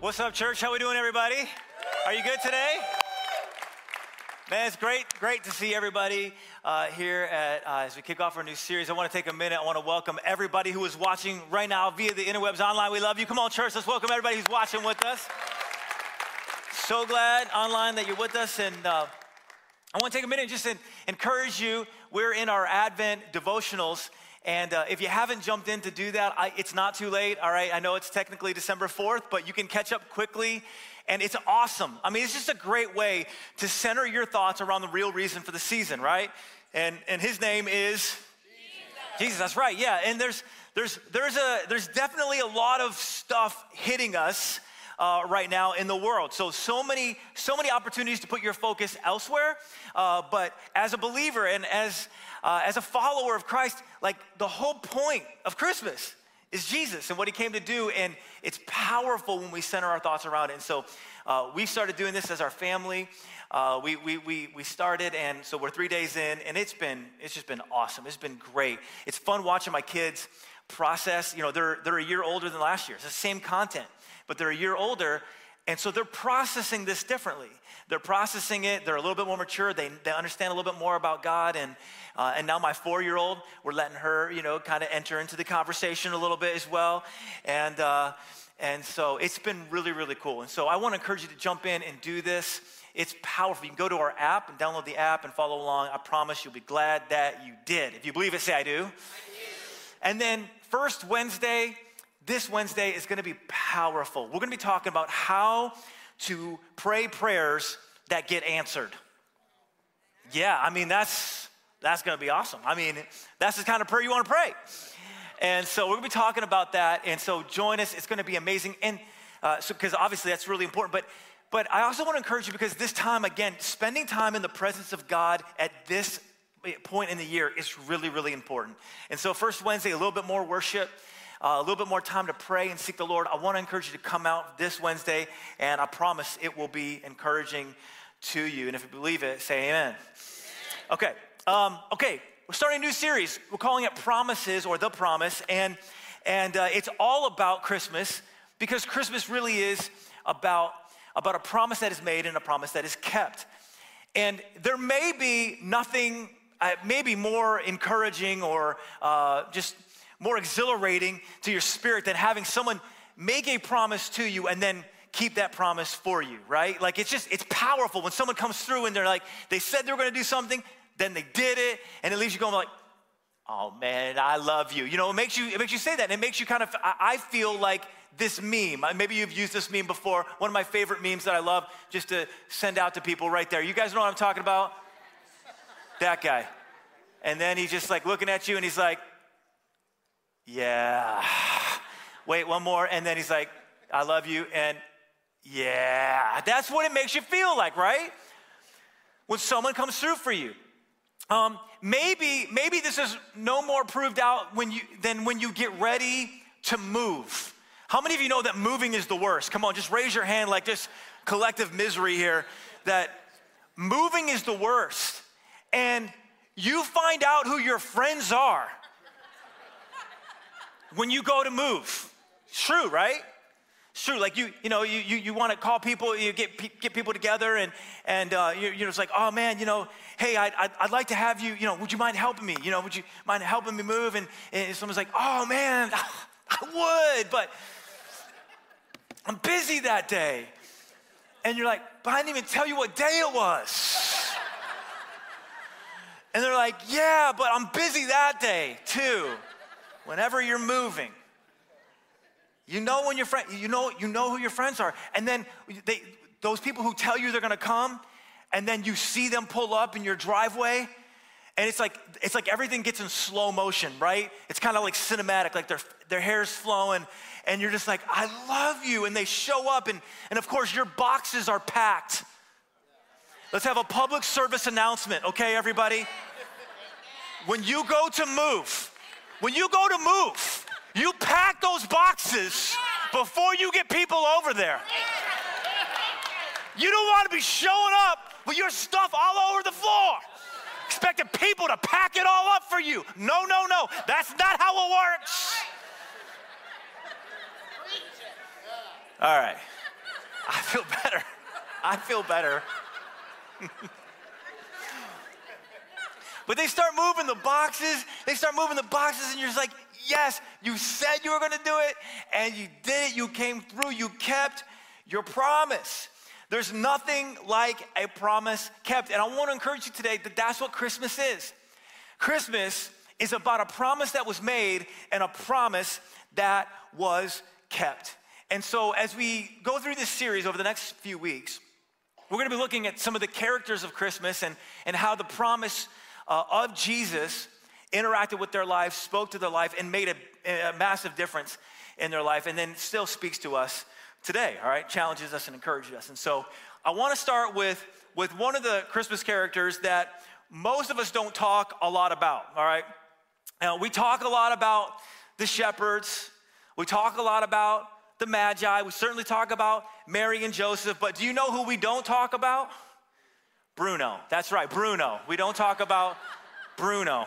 What's up, church? How we doing, everybody? Are you good today? Man, it's great, great to see everybody uh, here at, uh, as we kick off our new series. I want to take a minute. I want to welcome everybody who is watching right now via the interwebs online. We love you. Come on, church. Let's welcome everybody who's watching with us. So glad online that you're with us, and uh, I want to take a minute and just encourage you. We're in our Advent devotionals. And uh, if you haven't jumped in to do that, I, it's not too late, all right? I know it's technically December 4th, but you can catch up quickly. And it's awesome. I mean, it's just a great way to center your thoughts around the real reason for the season, right? And, and his name is Jesus. Jesus, that's right, yeah. And there's, there's, there's, a, there's definitely a lot of stuff hitting us uh, right now in the world. So, so many, so many opportunities to put your focus elsewhere. Uh, but as a believer and as, uh, as a follower of Christ, like the whole point of Christmas is Jesus and what he came to do. And it's powerful when we center our thoughts around it. And so uh, we started doing this as our family. Uh, we, we, we, we started, and so we're three days in, and it's been, it's just been awesome. It's been great. It's fun watching my kids process. You know, they're, they're a year older than last year. It's the same content but they're a year older. And so they're processing this differently. They're processing it. They're a little bit more mature. They, they understand a little bit more about God. And, uh, and now my four year old, we're letting her, you know, kind of enter into the conversation a little bit as well. And, uh, and so it's been really, really cool. And so I want to encourage you to jump in and do this. It's powerful. You can go to our app and download the app and follow along. I promise you'll be glad that you did. If you believe it, say, I do. I do. And then, first Wednesday, this Wednesday is going to be powerful. We're going to be talking about how to pray prayers that get answered. Yeah, I mean, that's, that's to be awesome. I mean, that's the kind of prayer you want to pray. And so we're to be talking about that. And so join us. It's to be amazing. And uh, so, because obviously that's really important. But, but I also want to encourage you because this time, again, spending time in the presence of God at this point in the year is really, really important. And so, first Wednesday, a little bit more worship uh, a little bit more time to pray and seek the Lord, I want to encourage you to come out this Wednesday, and I promise it will be encouraging to you. And if you believe it, say amen. Okay, um, okay, we're starting a new series. We're calling it Promises or The Promise, and, and uh, it's all about Christmas because Christmas really is about, about a promise that is made and a promise that is kept. And there may be nothing, uh, maybe more encouraging or uh, just more exhilarating to your spirit than having someone make a promise to you and then keep that promise for you, right? Like it's just, it's powerful when someone comes through and they're like, they said they were gonna do something, then they did it, and it leaves you going like, oh man, I love you. You know, it makes you, it makes you say that, and it makes you kind of, I feel like this meme. Uh, maybe you've used this meme before. One of my favorite memes that I love just to send out to people right there. You guys know what I'm talking about? That guy. And then he's just like looking at you and he's like, yeah. Wait, one more. And then he's like, I love you. And yeah. That's what it makes you feel like, right? When someone comes through for you. Um, maybe, maybe this is no more proved out when you, than when you get ready to move. How many of you know that moving is the worst? Come on, just raise your hand like this collective misery here that moving is the worst. And you find out who your friends are when you go to move. It's true, right? It's true. Like you, you know, you, you, you want to call people, you get, get people together, and, and uh, you, you know, it's like, oh man, you know, hey, I'd, I'd, I'd, like to have you, you know, would you mind helping me? You know, would you mind helping me move? And, and someone's like, oh man, I would, but I'm busy that day. And you're like, but I didn't even tell you what day it was. and they're like, yeah, but I'm busy that day too whenever you're moving, you know when your friend, you know, you know who your friends are. And then they, those people who tell you they're gonna come, and then you see them pull up in your driveway, and it's like it's like everything gets in slow motion, right? It's kind of like cinematic, like their their hair's flowing, and you're just like, I love you. And they show up, and, and of course, your boxes are packed. Let's have a public service announcement, okay, everybody? When you go to move, when you go to move, you pack those boxes before you get people over there. You don't want to be showing up with your stuff all over the floor, expecting people to pack it all up for you. No, no, no. That's not how it works. All right. I feel better. I feel better. but they start moving the boxes. They start moving the boxes, and you're just like, yes, you said you were gonna do it, and you did it. You came through. You kept your promise. There's nothing like a promise kept. And I wanna encourage you today that that's what Christmas is. Christmas is about a promise that was made and a promise that was kept. And so, as we go through this series over the next few weeks, we're gonna be looking at some of the characters of Christmas and, and how the promise uh, of Jesus interacted with their life, spoke to their life, and made a, a massive difference in their life, and then still speaks to us today, all right? Challenges us and encourages us. And so, I wanna start with, with one of the Christmas characters that most of us don't talk a lot about, all right? Now, we talk a lot about the shepherds, we talk a lot about the Magi, we certainly talk about Mary and Joseph, but do you know who we don't talk about? Bruno. That's right, Bruno. We don't talk about Bruno.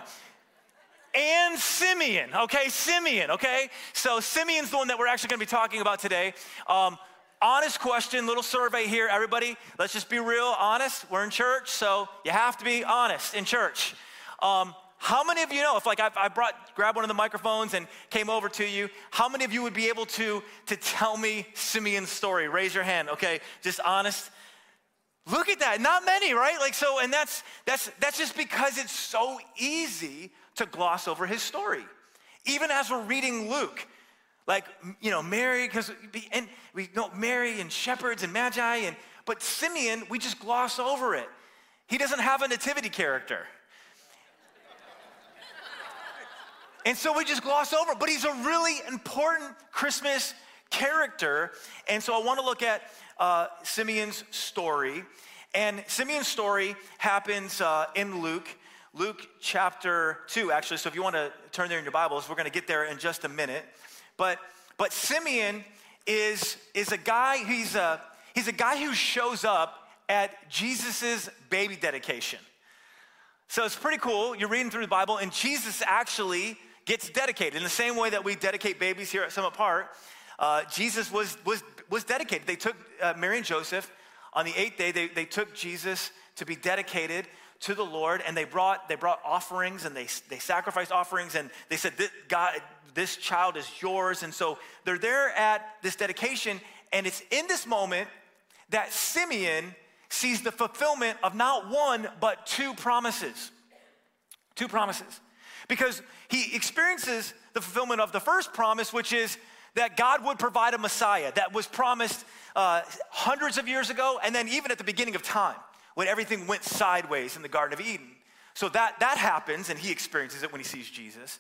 And Simeon, okay? Simeon, okay? So Simeon's the one that we're actually gonna be talking about today. Um, honest question, little survey here, everybody. Let's just be real honest. We're in church, so you have to be honest in church. Um, how many of you know, if like I, I brought, grabbed one of the microphones and came over to you, how many of you would be able to, to tell me Simeon's story? Raise your hand, okay? Just honest. Look at that, not many, right? Like so, and that's that's that's just because it's so easy to gloss over his story. Even as we're reading Luke, like you know, Mary, because and we know Mary and shepherds and magi, and but Simeon, we just gloss over it. He doesn't have a nativity character. And so we just gloss over, but he's a really important Christmas character. And so I want to look at uh, Simeon's story. And Simeon's story happens uh, in Luke, Luke chapter 2, actually. So if you want to turn there in your Bibles, we're going to get there in just a minute. But, but Simeon is, is a guy, he's a, he's a guy who shows up at Jesus' baby dedication. So it's pretty cool. You're reading through the Bible, and Jesus actually gets dedicated. In the same way that we dedicate babies here at Summit Park, uh, Jesus was, was, was dedicated. They took uh, Mary and Joseph on the eighth day, they, they took Jesus to be dedicated to the Lord, and they brought, they brought offerings and they, they sacrificed offerings, and they said, this, God, this child is yours. And so they're there at this dedication, and it's in this moment that Simeon sees the fulfillment of not one, but two promises. Two promises. Because he experiences the fulfillment of the first promise, which is that God would provide a Messiah that was promised uh, hundreds of years ago, and then even at the beginning of time when everything went sideways in the Garden of Eden. So that, that happens, and he experiences it when he sees Jesus.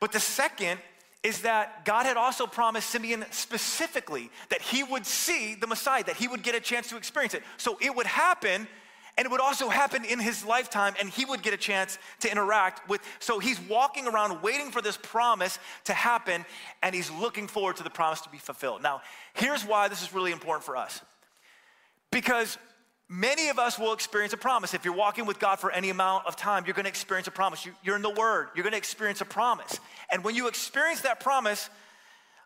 But the second is that God had also promised Simeon specifically that he would see the Messiah, that he would get a chance to experience it. So it would happen and it would also happen in his lifetime, and he would get a chance to interact with. So he's walking around waiting for this promise to happen, and he's looking forward to the promise to be fulfilled. Now, here's why this is really important for us. Because many of us will experience a promise. If you're walking with God for any amount of time, you're gonna experience a promise. You, are in the Word, you're gonna experience a promise. And when you experience that promise,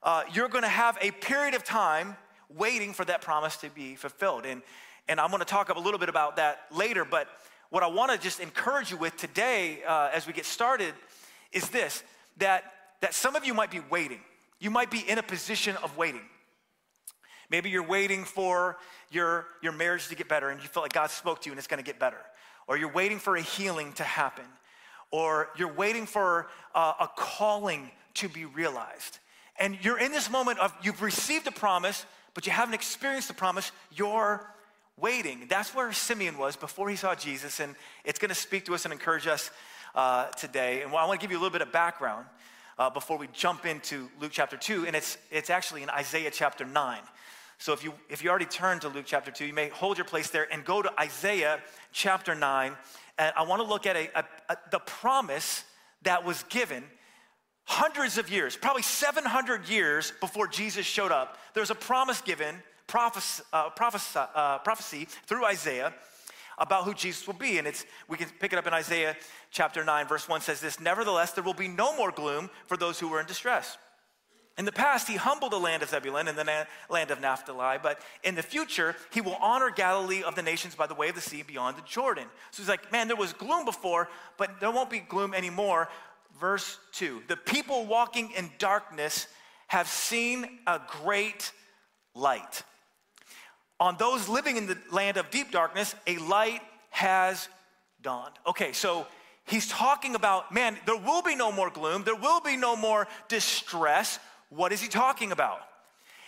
uh, you're gonna have a period of time waiting for that promise to be fulfilled. And and I'm going to talk a little bit about that later. But what I want to just encourage you with today uh, as we get started is this that, that some of you might be waiting. You might be in a position of waiting. Maybe you're waiting for your, your marriage to get better and you feel like God spoke to you and it's going to get better. Or you're waiting for a healing to happen. Or you're waiting for uh, a calling to be realized. And you're in this moment of you've received a promise, but you haven't experienced the promise. You're waiting. That's where Simeon was before he saw Jesus, and it's going to speak to us and encourage us uh, today. And I want to give you a little bit of background uh, before we jump into Luke chapter 2, and it's, it's actually in Isaiah chapter 9. So if you, if you already turned to Luke chapter 2, you may hold your place there and go to Isaiah chapter 9. And I want to look at a, a, a the promise that was given hundreds of years, probably 700 years before Jesus showed up. There's a promise given prophecy, uh, uh, prophecy through Isaiah about who Jesus will be. And it's, we can pick it up in Isaiah chapter 9, verse 1 says this Nevertheless, there will be no more gloom for those who are in distress. In the past, he humbled the land of Zebulun and the land of Naphtali, but in the future, he will honor Galilee of the nations by the way of the sea beyond the Jordan. So he's like, man, there was gloom before, but there won't be gloom anymore. Verse 2 The people walking in darkness have seen a great light. On those living in the land of deep darkness, a light has dawned. Okay, so he's talking about, man, there will be no more gloom, there will be no more distress what is he talking about?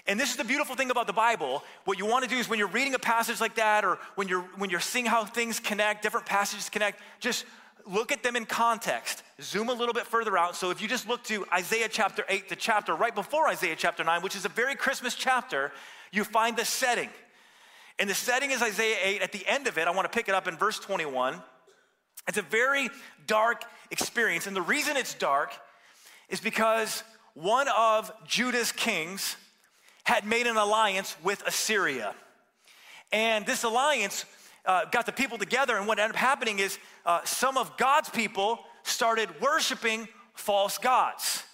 And this is the beautiful thing about the Bible. What you want to do is when you're reading a passage like that, or when you're when you're seeing how things connect, different passages connect, just look at them in context. Zoom a little bit further out. So if you just look to Isaiah chapter 8, the chapter right before Isaiah chapter 9, which is a very Christmas chapter, you find the setting. And the setting is Isaiah 8. At the end of it, I want to pick it up in verse 21. It's a very dark experience. And the reason it's dark is because one of Judah's kings had made an alliance with Assyria. And this alliance uh, got the people together, and what ended up happening is uh, some of God's people started worshiping false gods.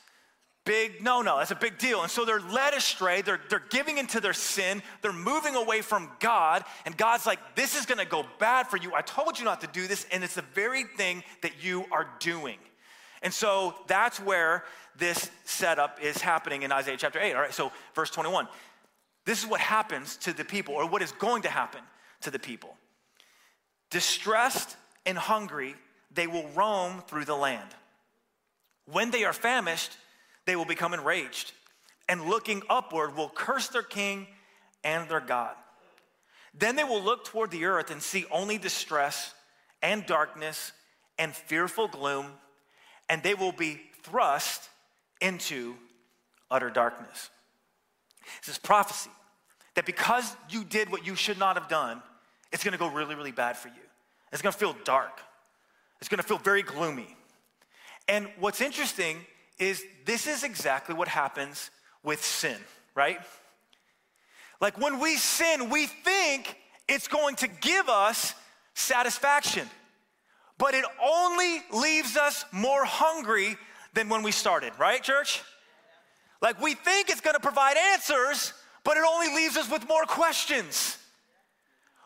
Big no no, that's a big deal. And so they're led astray, they're, they're giving into their sin, they're moving away from God, and God's like, This is gonna go bad for you. I told you not to do this, and it's the very thing that you are doing. And so that's where this setup is happening in Isaiah chapter 8. All right, so verse 21. This is what happens to the people, or what is going to happen to the people. Distressed and hungry, they will roam through the land. When they are famished, they will become enraged, and looking upward will curse their king and their God. Then they will look toward the earth and see only distress and darkness and fearful gloom and they will be thrust into utter darkness. This is prophecy that because you did what you should not have done, it's gonna go really, really bad for you. It's gonna feel dark, it's gonna feel very gloomy. And what's interesting is this is exactly what happens with sin, right? Like when we sin, we think it's going to give us satisfaction but it only leaves us more hungry than when we started, right, church? Like we think it's gonna provide answers, but it only leaves us with more questions.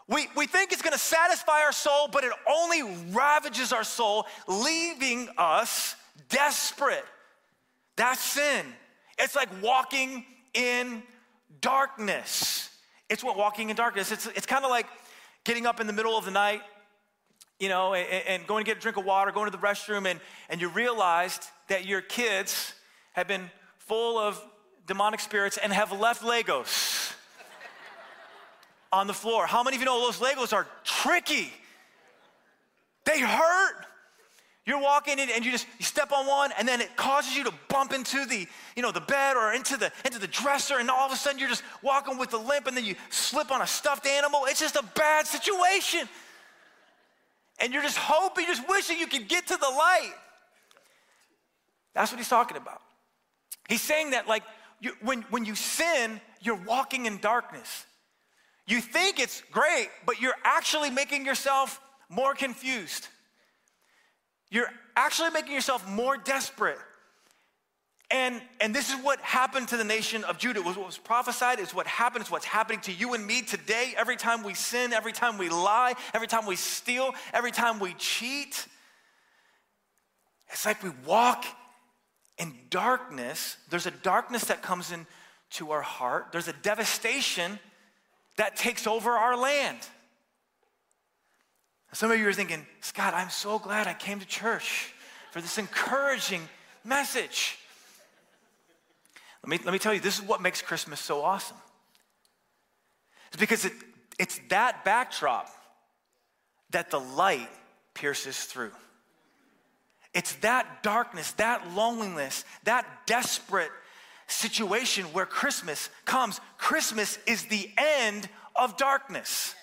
We, we think it's gonna satisfy our soul, but it only ravages our soul, leaving us desperate. That's sin. It's like walking in darkness. It's what walking in darkness. It's, it's kind of like getting up in the middle of the night you know, and, and going to get a drink of water, going to the restroom, and, and you realized that your kids have been full of demonic spirits and have left Legos on the floor. How many of you know those Legos are tricky? They hurt. You're walking in and you just you step on one and then it causes you to bump into the, you know, the bed or into the into the dresser and all of a sudden you're just walking with a limp and then you slip on a stuffed animal. It's just a bad situation and you're just hoping, just wishing you could get to the light. That's what he's talking about. He's saying that, like, you, when, when you sin, you're walking in darkness. You think it's great, but you're actually making yourself more confused. You're actually making yourself more desperate. And, and this is what happened to the nation of Judah. It was what was prophesied, is what happened, it's what's happening to you and me today. Every time we sin, every time we lie, every time we steal, every time we cheat. It's like we walk in darkness. There's a darkness that comes into our heart, there's a devastation that takes over our land. Some of you are thinking, Scott, I'm so glad I came to church for this encouraging message. Let me, let me tell you, this is what makes Christmas so awesome. It's because it, it's that backdrop that the light pierces through. It's that darkness, that loneliness, that desperate situation where Christmas comes. Christmas is the end of darkness.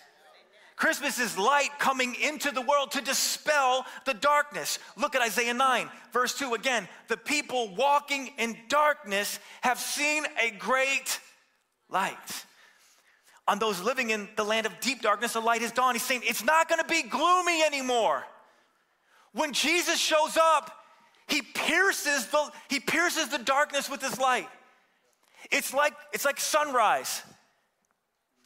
Christmas is light coming into the world to dispel the darkness. Look at Isaiah 9, verse 2 again. The people walking in darkness have seen a great light. On those living in the land of deep darkness, a light has dawned. He's saying it's not gonna be gloomy anymore. When Jesus shows up, he pierces the, he pierces the darkness with his light. It's like, it's like sunrise.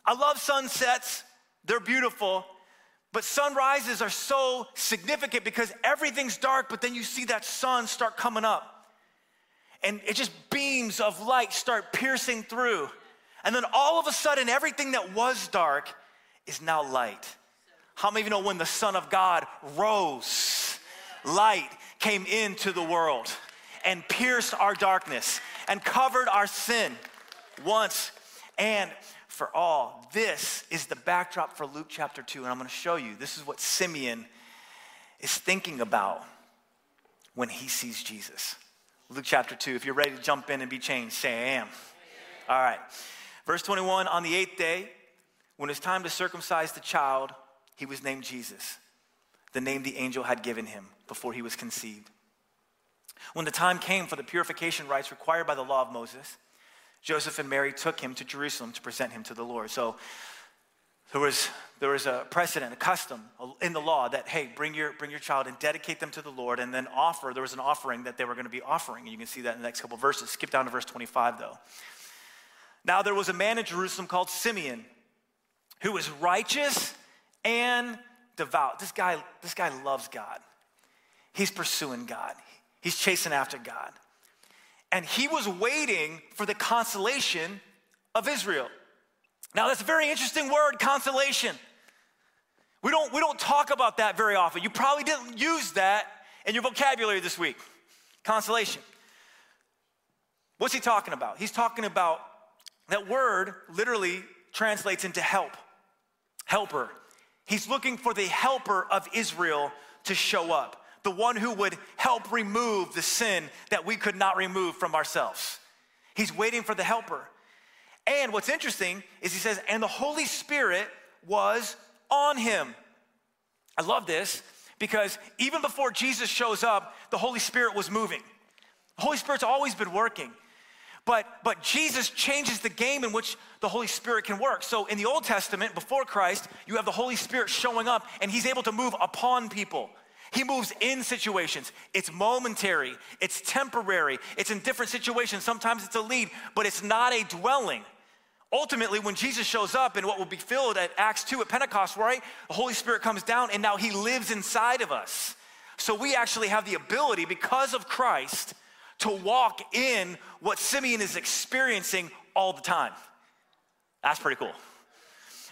I love sunsets, they're beautiful. But sunrises are so significant because everything's dark, but then you see that sun start coming up. And it just beams of light start piercing through. And then all of a sudden, everything that was dark is now light. How many of you know when the Son of God rose, light came into the world and pierced our darkness and covered our sin once and for all. This is the backdrop for Luke chapter 2, and I'm going to show you. This is what Simeon is thinking about when he sees Jesus. Luke chapter 2. If you're ready to jump in and be changed, say, I am. All right. Verse 21 On the eighth day, when it was time to circumcise the child, he was named Jesus, the name the angel had given him before he was conceived. When the time came for the purification rites required by the law of Moses, Joseph and Mary took him to Jerusalem to present him to the Lord. So there was, there was a precedent, a custom in the law that, hey, bring your, bring your child and dedicate them to the Lord and then offer. There was an offering that they were going to be offering. And you can see that in the next couple verses. Skip down to verse 25, though. Now there was a man in Jerusalem called Simeon who was righteous and devout. This guy, this guy loves God. He's pursuing God. He's chasing after God and he was waiting for the consolation of Israel. Now, that's a very interesting word, consolation. We don't, we don't talk about that very often. You probably didn't use that in your vocabulary this week. Consolation. What's he talking about? He's talking about that word literally translates into help, helper. He's looking for the helper of Israel to show up the one who would help remove the sin that we could not remove from ourselves. He's waiting for the helper. And what's interesting is he says, and the Holy Spirit was on him. I love this because even before Jesus shows up, the Holy Spirit was moving. The Holy Spirit's always been working. But, but Jesus changes the game in which the Holy Spirit can work. So in the Old Testament, before Christ, you have the Holy Spirit showing up and he's able to move upon people. He moves in situations. It's momentary, it's temporary, it's in different situations. Sometimes it's a lead, but it's not a dwelling. Ultimately, when Jesus shows up in what will be filled at Acts 2 at Pentecost, right? The Holy Spirit comes down and now he lives inside of us. So we actually have the ability, because of Christ, to walk in what Simeon is experiencing all the time. That's pretty cool.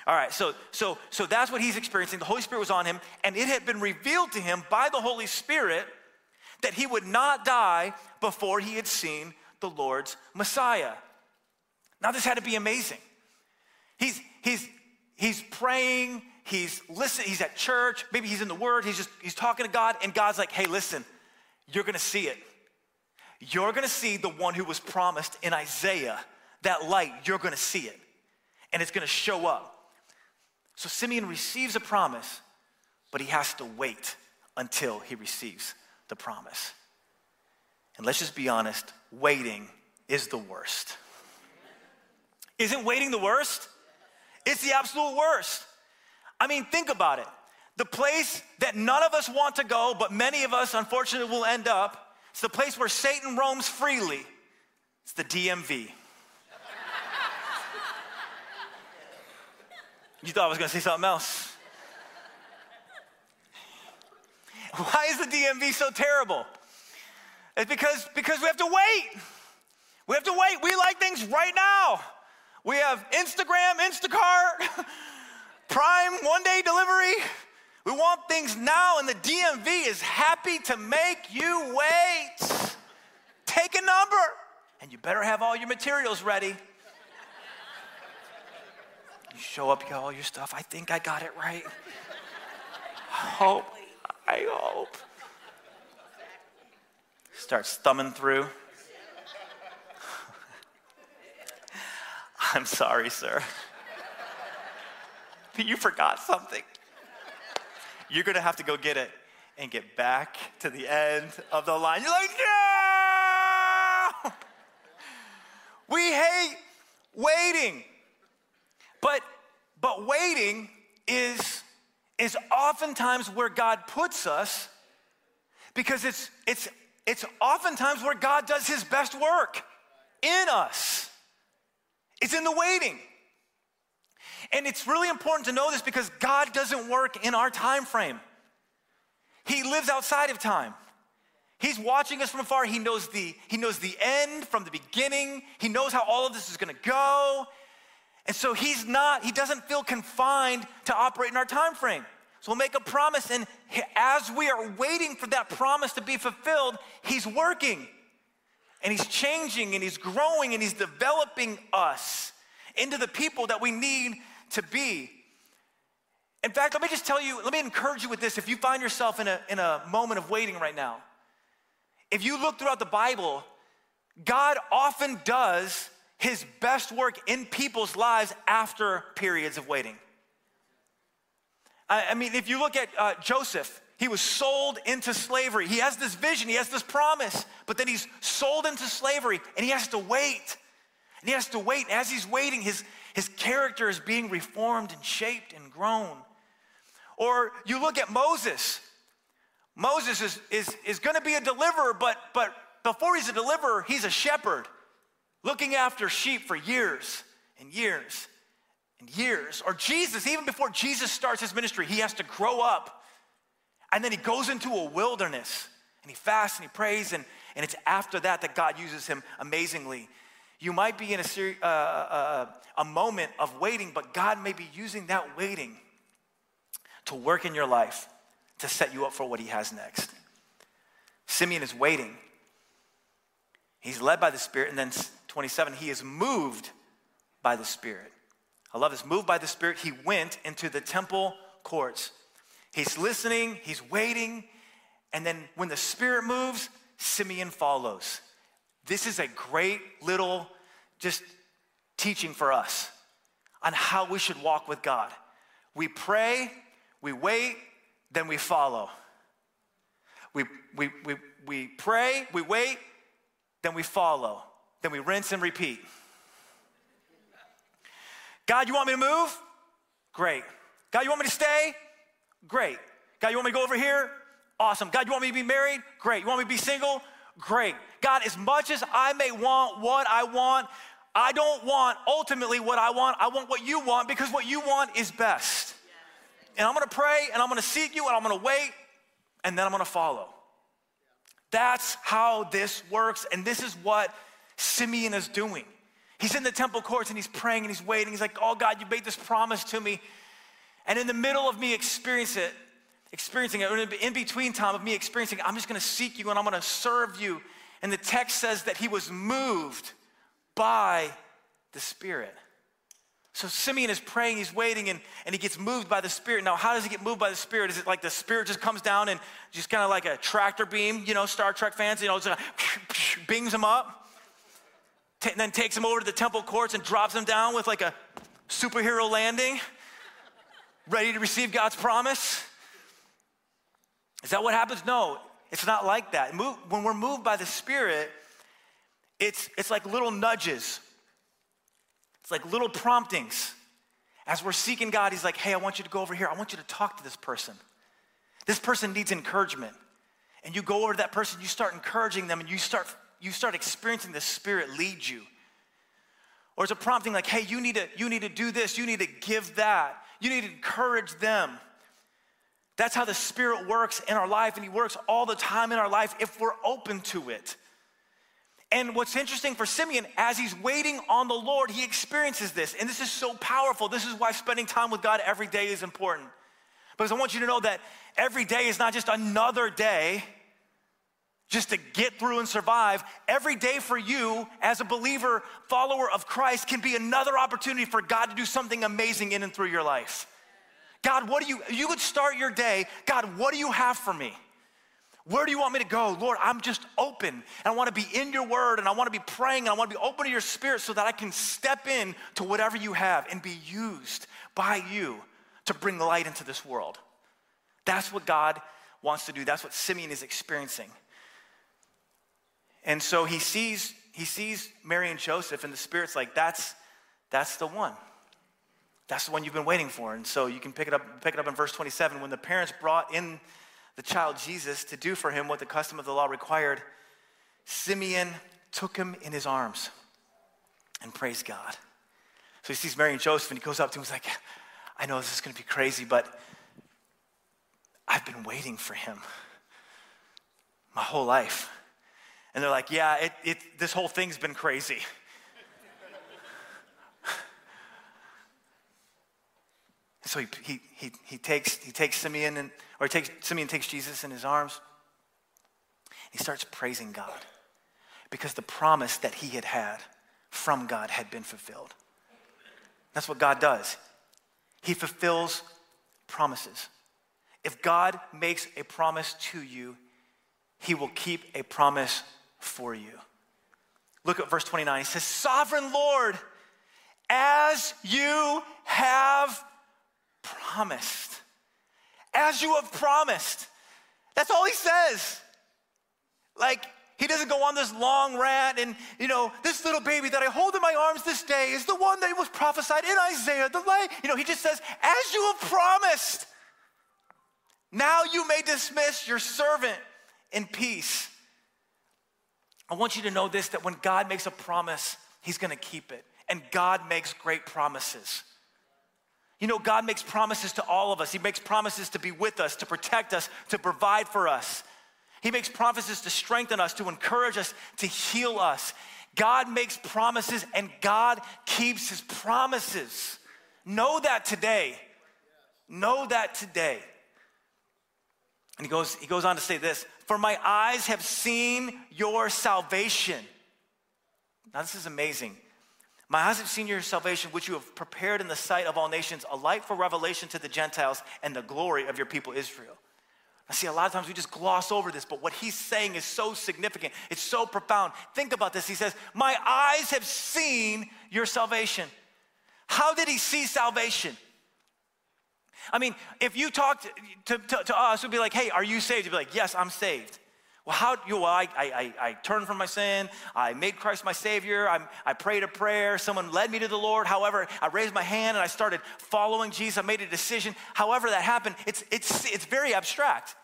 All right, so so so that's what he's experiencing. The Holy Spirit was on him, and it had been revealed to him by the Holy Spirit that he would not die before he had seen the Lord's Messiah. Now, this had to be amazing. He's he's he's praying, he's listening, he's at church, maybe he's in the Word, he's just he's talking to God, and God's like, hey, listen, you're gonna see it. You're gonna see the one who was promised in Isaiah, that light, you're gonna see it. And it's gonna show up. So Simeon receives a promise, but he has to wait until he receives the promise. And let's just be honest waiting is the worst. Isn't waiting the worst? It's the absolute worst. I mean, think about it. The place that none of us want to go, but many of us unfortunately will end up, it's the place where Satan roams freely. It's the DMV. You thought I was going to say something else. Why is the DMV so terrible? It's because, because we have to wait. We have to wait. We like things right now. We have Instagram, Instacart, Prime, one day delivery. We want things now, and the DMV is happy to make you wait. Take a number, and you better have all your materials ready. You show up, you got all your stuff. I think I got it right. hope. I hope. Starts thumbing through. I'm sorry, sir. But you forgot something. You're gonna have to go get it and get back to the end of the line. You're like, no! We hate waiting. But, but waiting is, is oftentimes where God puts us because it's, it's, it's oftentimes where God does his best work in us. It's in the waiting. And it's really important to know this because God doesn't work in our time frame. He lives outside of time. He's watching us from afar. He knows the, he knows the end from the beginning. He knows how all of this is going to go. And so he's not, he doesn't feel confined to operate in our time frame. So we'll make a promise, and as we are waiting for that promise to be fulfilled, he's working and he's changing and he's growing and he's developing us into the people that we need to be. In fact, let me just tell you, let me encourage you with this. If you find yourself in a, in a moment of waiting right now, if you look throughout the Bible, God often does his best work in people's lives after periods of waiting. I, I mean, if you look at uh, Joseph, he was sold into slavery. He has this vision, he has this promise, but then he's sold into slavery and he has to wait. And he has to wait. As he's waiting, his, his character is being reformed and shaped and grown. Or you look at Moses. Moses is, is, is going to be a deliverer, but, but before he's a deliverer, he's a shepherd looking after sheep for years and years and years. Or Jesus, even before Jesus starts his ministry, he has to grow up. And then he goes into a wilderness and he fasts and he prays, and, and it's after that that God uses him amazingly. You might be in a, seri- uh, uh, a moment of waiting, but God may be using that waiting to work in your life to set you up for what he has next. Simeon is waiting. He's led by the Spirit, and then 27, he is moved by the Spirit. I love this. Moved by the Spirit, he went into the temple courts. He's listening, he's waiting, and then when the Spirit moves, Simeon follows. This is a great little just teaching for us on how we should walk with God. We pray, we wait, then we follow. We, we, we, we pray, we wait, then we follow. Then we rinse and repeat. God, you want me to move? Great. God, you want me to stay? Great. God, you want me to go over here? Awesome. God, you want me to be married? Great. You want me to be single? Great. God, as much as I may want what I want, I don't want ultimately what I want. I want what you want because what you want is best. And I'm gonna pray and I'm gonna seek you and I'm gonna wait and then I'm gonna follow. That's how this works. And this is what Simeon is doing. He's in the temple courts and he's praying and he's waiting. He's like, Oh God, you made this promise to me. And in the middle of me experiencing it, experiencing it, in between time of me experiencing it, I'm just gonna seek you and I'm gonna serve you. And the text says that he was moved by the Spirit. So Simeon is praying, he's waiting, and, and he gets moved by the Spirit. Now, how does he get moved by the Spirit? Is it like the Spirit just comes down and just kind of like a tractor beam, you know, Star Trek fans, you know, just bings him up, t- then takes him over to the temple courts and drops him down with like a superhero landing, ready to receive God's promise? Is that what happens? No, it's not like that. When we're moved by the Spirit, it's, it's like little nudges, it's like little promptings. As we're seeking God, He's like, hey, I want you to go over here. I want you to talk to this person. This person needs encouragement. And you go over to that person, you start encouraging them, and you start, you start experiencing the Spirit lead you. Or it's a prompting like, hey, you need, to, you need to do this, you need to give that, you need to encourage them. That's how the Spirit works in our life, and He works all the time in our life if we're open to it. And what's interesting for Simeon, as he's waiting on the Lord, he experiences this. And this is so powerful. This is why spending time with God every day is important. Because I want you to know that every day is not just another day just to get through and survive. Every day for you, as a believer, follower of Christ, can be another opportunity for God to do something amazing in and through your life. God, what do you, you would start your day, God, what do you have for me? Where do you want me to go? Lord, I'm just open and I want to be in your word and I want to be praying and I want to be open to your spirit so that I can step in to whatever you have and be used by you to bring light into this world. That's what God wants to do. That's what Simeon is experiencing. And so he sees he sees Mary and Joseph and the spirit's like that's that's the one. That's the one you've been waiting for. And so you can pick it up pick it up in verse 27 when the parents brought in the child Jesus to do for him what the custom of the law required, Simeon took him in his arms and praised God. So he sees Mary and Joseph and he goes up to him he's like, I know this is going to be crazy, but I've been waiting for him my whole life. And they're like, Yeah, it, it, this whole thing's been crazy. so he, he, he, he, takes, he takes Simeon, and, or he takes, Simeon takes Jesus in his arms. He starts praising God because the promise that he had had from God had been fulfilled. That's what God does. He fulfills promises. If God makes a promise to you, he will keep a promise for you. Look at verse 29. He says, Sovereign Lord, as you have promised. As you have promised. That's all he says. Like, he doesn't go on this long rant and, you know, this little baby that I hold in my arms this day is the one that was prophesied in Isaiah. The light, you know, he just says, as you have promised, now you may dismiss your servant in peace. I want you to know this that when God makes a promise, he's to keep it. And God makes great promises. You know, God makes promises to all of us. He makes promises to be with us, to protect us, to provide for us. He makes promises to strengthen us, to encourage us, to heal us. God makes promises and God keeps his promises. Know that today. Know that today. And he goes, he goes on to say this For my eyes have seen your salvation. Now, this is amazing. My eyes have seen your salvation, which you have prepared in the sight of all nations, a light for revelation to the Gentiles and the glory of your people Israel. I see a lot of times we just gloss over this, but what he's saying is so significant. It's so profound. Think about this. He says, My eyes have seen your salvation. How did he see salvation? I mean, if you talked to, to, to, us, we'd be like, Hey, are you saved? You'd be like, Yes, I'm saved. Well, how, do you, well, I, I, I, turned from my sin. I made Christ my Savior. I, I prayed a prayer. Someone led me to the Lord. However, I raised my hand and I started following Jesus. I made a decision. However, that happened, it's, it's, it's very abstract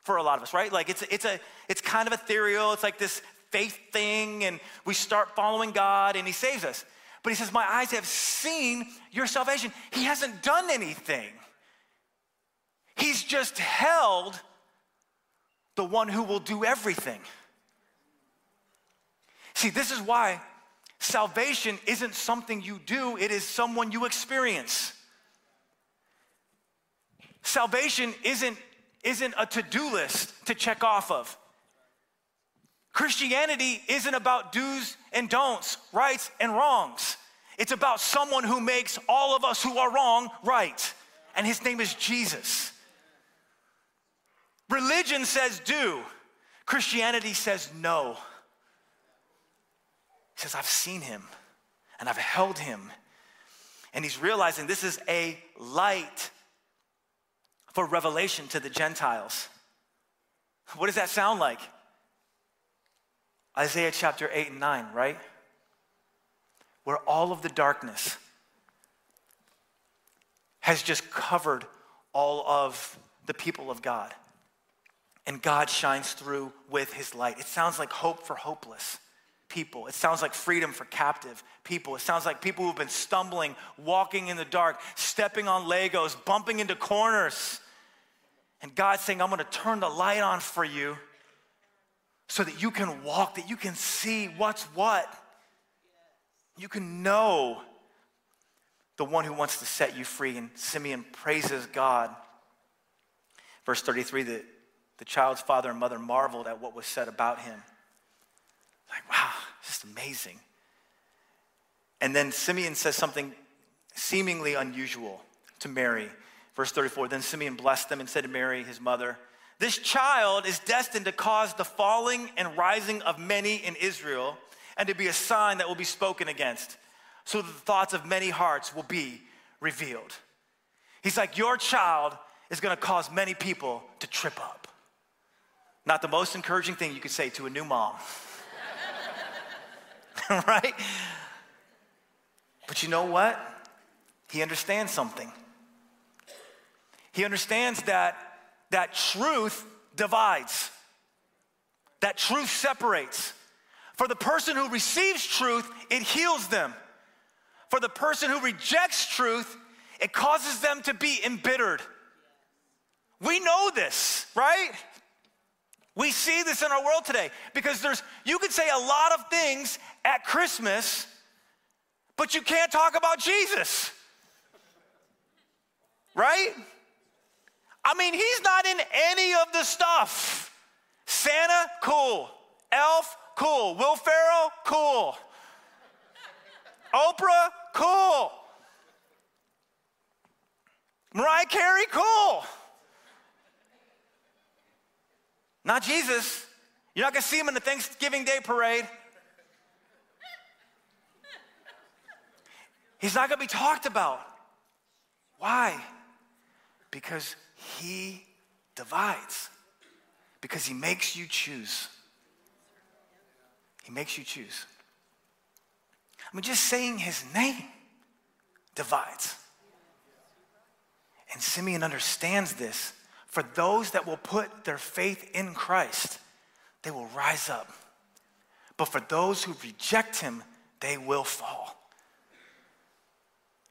for a lot of us, right? Like it's, it's, a, it's kind of ethereal. It's like this faith thing, and we start following God, and He saves us. But He says, My eyes have seen your salvation. He hasn't done anything, He's just held the one who will do everything. See, this is why salvation isn't something you do, it is someone you experience. Salvation isn't isn't a to do list to check off of. Christianity isn't about do's and don'ts, rights and wrongs. It's about someone who makes all of us who are wrong right, and his name is Jesus. Religion says do, Christianity says no. He says, I've seen him and I've held him. And he's realizing this is a light for revelation to the Gentiles. What does that sound like? Isaiah chapter 8 and 9, right? Where all of the darkness has just covered all of the people of God. And God shines through with his light. It sounds like hope for hopeless people. It sounds like freedom for captive people. It sounds like people who've been stumbling, walking in the dark, stepping on Legos, bumping into corners. And God's saying, I'm going to turn the light on for you so that you can walk, that you can see what's what. You can know the one who wants to set you free. And Simeon praises God. Verse 33 the, the child's father and mother marveled at what was said about him. Like, wow, just amazing. And then Simeon says something seemingly unusual to Mary. Verse 34 Then Simeon blessed them and said to Mary, his mother, This child is destined to cause the falling and rising of many in Israel and to be a sign that will be spoken against, so that the thoughts of many hearts will be revealed. He's like, Your child is gonna cause many people to trip up. Not the most encouraging thing you could say to a new mom. right? But you know what? He understands something. He understands that, that truth divides, that truth separates. For the person who receives truth, it heals them. for the person who rejects truth, it causes them to be embittered. We know this, right? We see this in our world today because there's, you could say a lot of things at Christmas, but you can't talk about Jesus. Right? I mean, he's not in any of the stuff. Santa, cool. Elf, cool. Will Ferrell, cool. Oprah, cool. Mariah Carey, cool. Not Jesus. You're not gonna see him in the Thanksgiving Day parade. He's not gonna be talked about. Why? Because he divides, because he makes you choose. He makes you choose. I mean, just saying his name divides. And Simeon understands this. For those that will put their faith in Christ, they will rise up. But for those who reject him, they will fall.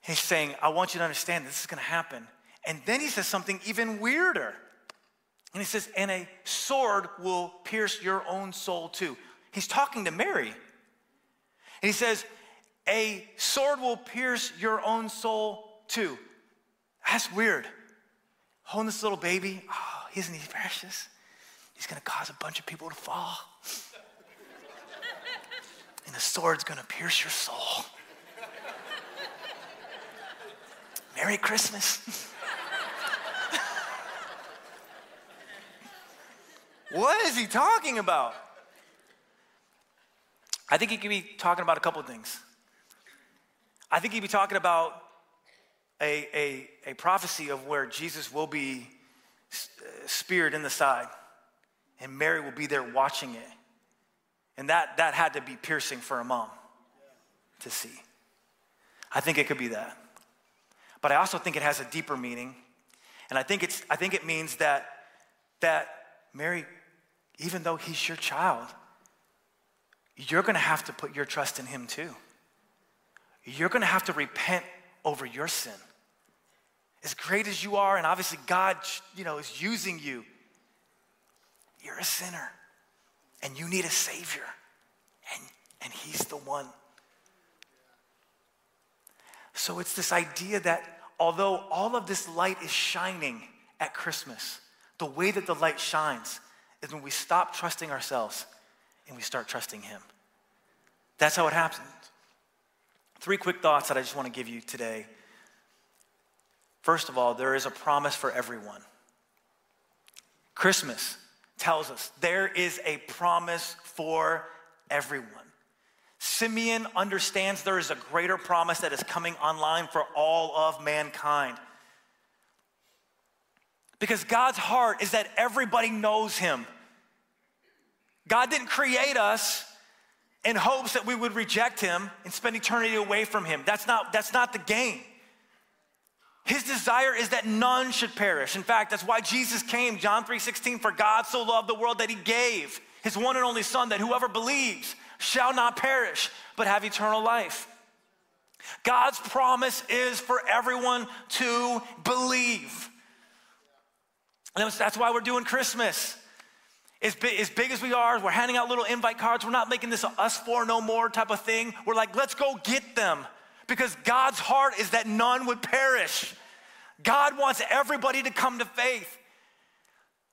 He's saying, I want you to understand this is going to happen. And then he says something even weirder. And he says, and a sword will pierce your own soul too. He's talking to Mary. And he says, a sword will pierce your own soul too. That's weird. Holding this little baby, oh, isn't he precious? He's gonna cause a bunch of people to fall. and the sword's gonna pierce your soul. Merry Christmas. what is he talking about? I think he could be talking about a couple things. I think he'd be talking about a, a, a prophecy of where Jesus will be uh, speared in the side and Mary will be there watching it. And that, that had to be piercing for a mom to see. I think it could be that. But I also think it has a deeper meaning. And I think, it's, I think it means that, that Mary, even though he's your child, you're gonna have to put your trust in him too. You're gonna have to repent over your sin. As great as you are, and obviously God, you know, is using you, you're a sinner and you need a savior. And, and he's the one. So it's this idea that although all of this light is shining at Christmas, the way that the light shines is when we stop trusting ourselves and we start trusting him. That's how it happens. Three quick thoughts that I just want to give you today. First of all, there is a promise for everyone. Christmas tells us there is a promise for everyone. Simeon understands there is a greater promise that is coming online for all of mankind. Because God's heart is that everybody knows him. God didn't create us in hopes that we would reject him and spend eternity away from him. That's not, that's not the game. His desire is that none should perish. In fact, that's why Jesus came, John 3:16, for God so loved the world that he gave his one and only son that whoever believes shall not perish but have eternal life. God's promise is for everyone to believe. And that's why we're doing Christmas. As big, as big as we are, we're handing out little invite cards. We're not making this us for no more type of thing. We're like, let's go get them because God's heart is that none would perish. God wants everybody to come to faith.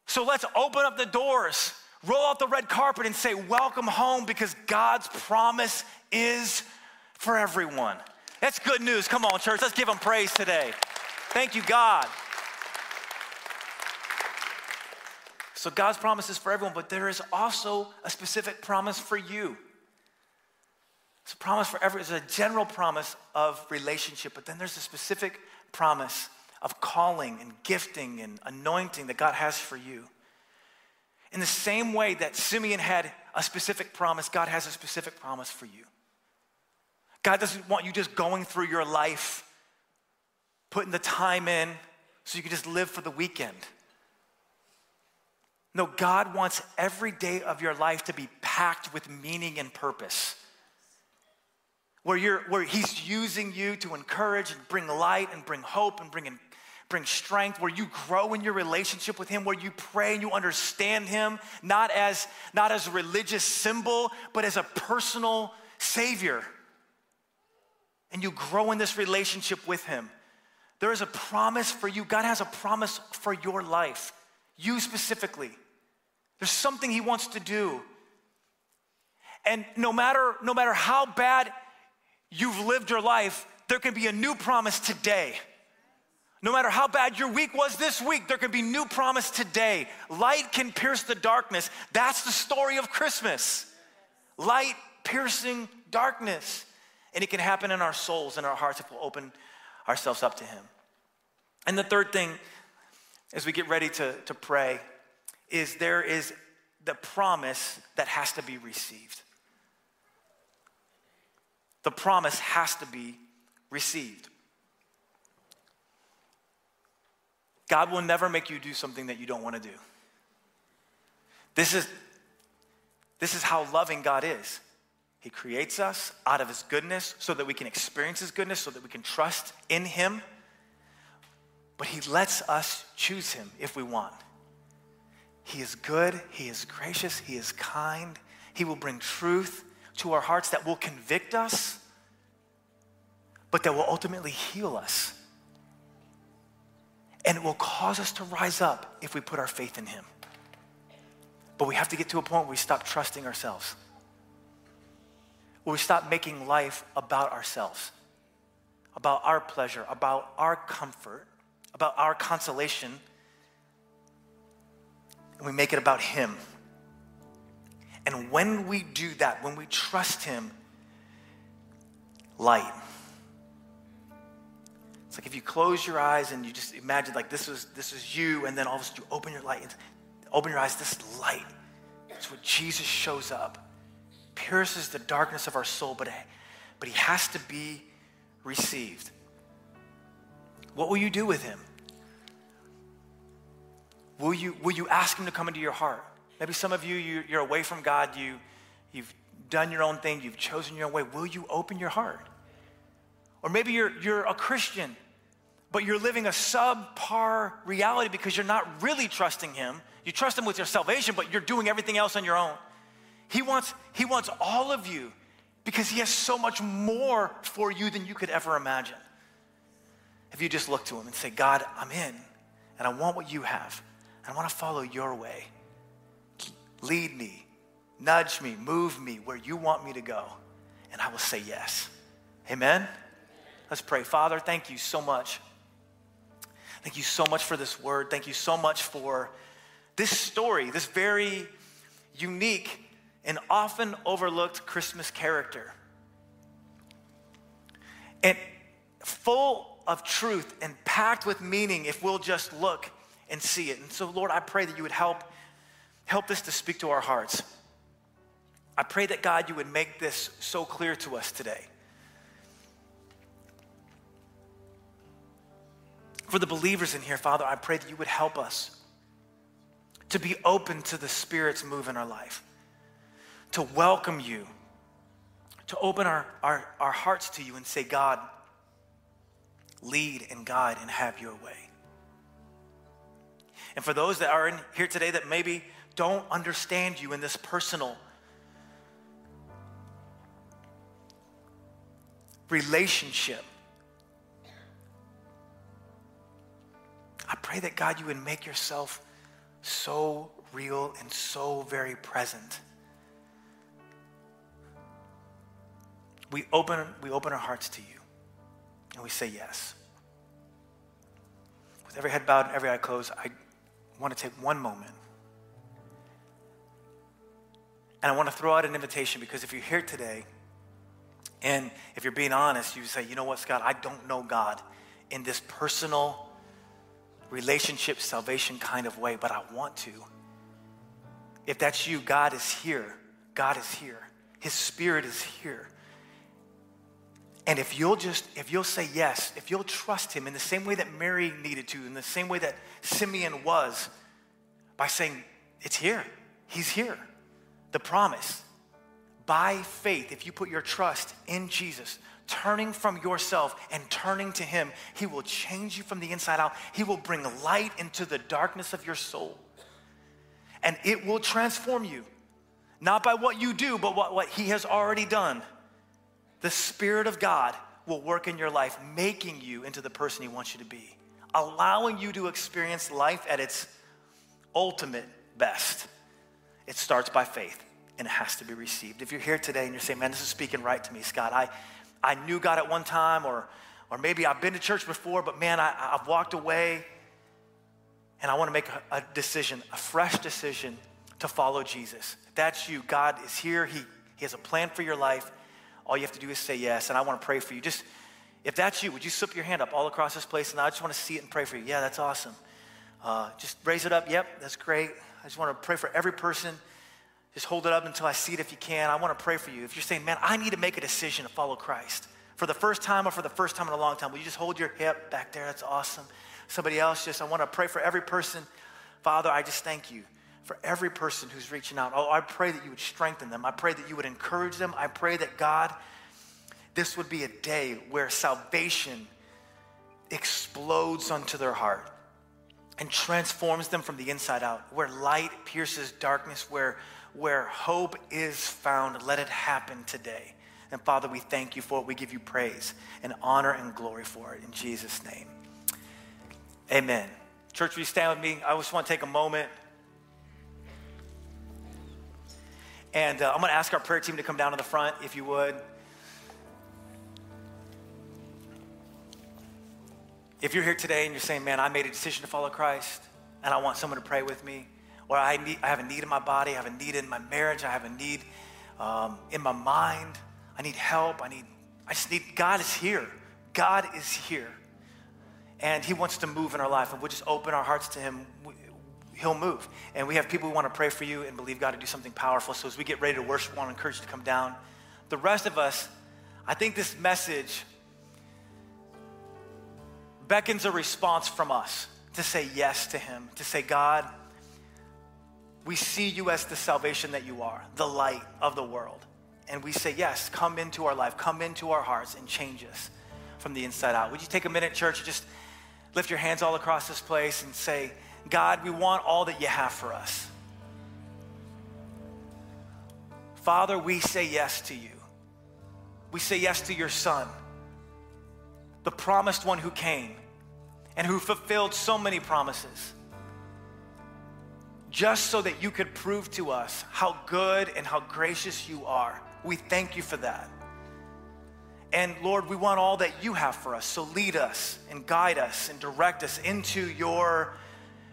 So let's open up the doors, roll out the red carpet, and say, Welcome home because God's promise is for everyone. That's good news. Come on, church, let's give Him praise today. Thank you, God. So God's promise is for everyone, but there is also a specific promise for you. It's a promise for every, it's a general promise of relationship, but then there's a specific promise of calling and gifting and anointing that God has for you. In the same way that Simeon had a specific promise, God has a specific promise for you. God doesn't want you just going through your life, putting the time in so you can just live for the weekend. No, God wants every day of your life to be packed with meaning and purpose. Where, you're, where He's using you to encourage and bring light and bring hope and bring, in, bring strength, where you grow in your relationship with Him, where you pray and you understand Him, not as, not as a religious symbol, but as a personal Savior. And you grow in this relationship with Him. There is a promise for you. God has a promise for your life, you specifically. There's something He wants to do. And no matter, no matter how bad you've lived your life, there can be a new promise today. No matter how bad your week was this week, there can be new promise today. Light can pierce the darkness. That's the story of Christmas. Light piercing darkness. And it can happen in our souls and our hearts if we'll open ourselves up to Him. And the third thing, as we get ready to, to pray, is there is the promise that has to be received the promise has to be received. God will never make you do something that you don't want to do. This is, this is how loving God is. He creates us out of His goodness so that we can experience His goodness, so that we can trust in Him. But He lets us choose Him if we want. He is good, He is gracious, He is kind. He will bring truth to our hearts that will convict us, but that will ultimately heal us. And it will cause us to rise up if we put our faith in Him. But we have to get to a point where we stop trusting ourselves, where we stop making life about ourselves, about our pleasure, about our comfort, about our consolation, and we make it about Him. And when we do that, when we trust Him, light. Like if you close your eyes and you just imagine like this was this is you, and then all of a sudden you open your light, open your eyes, this light. It's what Jesus shows up, pierces the darkness of our soul, but, but he has to be received. What will you do with him? Will you, will you ask him to come into your heart? Maybe some of you, you you're away from God, you, you've done your own thing, you've chosen your own way. Will you open your heart? Or maybe you're, you're a Christian, but you're living a subpar reality because you're not really trusting Him. You trust Him with your salvation, but you're doing everything else on your own. He wants, he wants all of you because He has so much more for you than you could ever imagine. If you just look to Him and say, God, I'm in, and I want what you have, and I want to follow your way. Lead me, nudge me, move me where you want me to go, and I will say yes. Amen? Let's pray. Father, thank you so much. Thank you so much for this word. Thank you so much for this story, this very unique and often overlooked Christmas character. And full of truth and packed with meaning if we'll just look and see it. And so, Lord, I pray that you would help Help this to speak to our hearts. I pray that God, you would make this so clear to us today. For the believers in here, Father, I pray that you would help us to be open to the Spirit's move in our life, to welcome you, to open our, our, our hearts to you and say, God, lead and guide and have your way. And for those that are in here today that maybe don't understand you in this personal relationship. Pray that God, you would make yourself so real and so very present. We open, we open our hearts to you and we say yes. With every head bowed and every eye closed, I want to take one moment and I want to throw out an invitation because if you're here today, and if you're being honest, you say, you know what, Scott, I don't know God in this personal relationship, salvation kind of way, but I want to. If that's you, God is here. God is here. His Spirit is here. And if you'll just, if you'll say yes, if you'll trust Him in the same way that Mary needed to, in the same way that Simeon was, by saying, it's here, He's here the promise. by faith, if you put your trust in Jesus, turning from yourself and turning to Him, He will change you from the inside out. He will bring light into the darkness of your soul. And it will transform you, not by what you do, but what, what He has already done. The Spirit of God will work in your life, making you into the person He wants you to be, allowing you to experience life at its ultimate best. It starts by faith and it has to be received. If you're here today and you're saying, man, this is speaking right to me, Scott, I, I knew God at one time, or, or maybe I've been to church before, but man, I, I've walked away and I want to make a, a decision, a fresh decision to follow Jesus. If that's you, God is here. He, he has a plan for your life. All you have to do is say yes, and I want to pray for you. Just, if that's you, would you slip your hand up all across this place? And I just want to see it and pray for you. Yeah, that's awesome. Uh, just raise it up. Yep, that's great. I just want to pray for every person. Just hold it up until I see it if you can. I want to pray for you. If you're saying, man, I need to make a decision to follow Christ for the first time or for the first time in a long time, will you just hold your hip back there? That's awesome. Somebody else, just I want to pray for every person. Father, I just thank you for every person who's reaching out. Oh, I pray that you would strengthen them. I pray that you would encourage them. I pray that God, this would be a day where salvation explodes onto their heart and transforms them from the inside out, where light pierces darkness, where, where hope is found. Let it happen today. And Father, we thank you for it. We give you praise and honor and glory for it in Jesus' name. Amen. Church, will you stand with me? I just want to take a moment. And uh, I'm going to ask our prayer team to come down to the front, if you would. If you're here today and you're saying, man, I made a decision to follow Christ and I want someone to pray with me, or I, need, I have a need in my body, I have a need in my marriage, I have a need um, in my mind, I need help, I need, I just need, God is here. God is here. And He wants to move in our life. And we'll just open our hearts to Him, He'll move. And we have people who want to pray for you and believe God to do something powerful. So as we get ready to worship, I want to encourage you to come down. The rest of us, I think this message beckons a response from us to say yes to Him, to say, God, we see you as the salvation that you are, the light of the world. And we say, yes, come into our life, come into our hearts and change us from the inside out. Would you take a minute, church, just lift your hands all across this place and say, God, we want all that you have for us. Father, we say yes to you. We say yes to your Son the promised one who came and who fulfilled so many promises, just so that you could prove to us how good and how gracious you are. We thank you for that. And Lord, we want all that you have for us. So lead us and guide us and direct us into your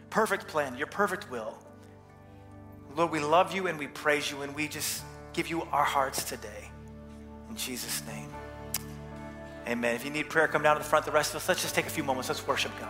perfect plan, your perfect will. Lord, we love you and we praise you and we just give you our hearts today. In Jesus' name. Amen. If you need prayer, come down to the front. The rest of us, let's just take a few moments. Let's worship God.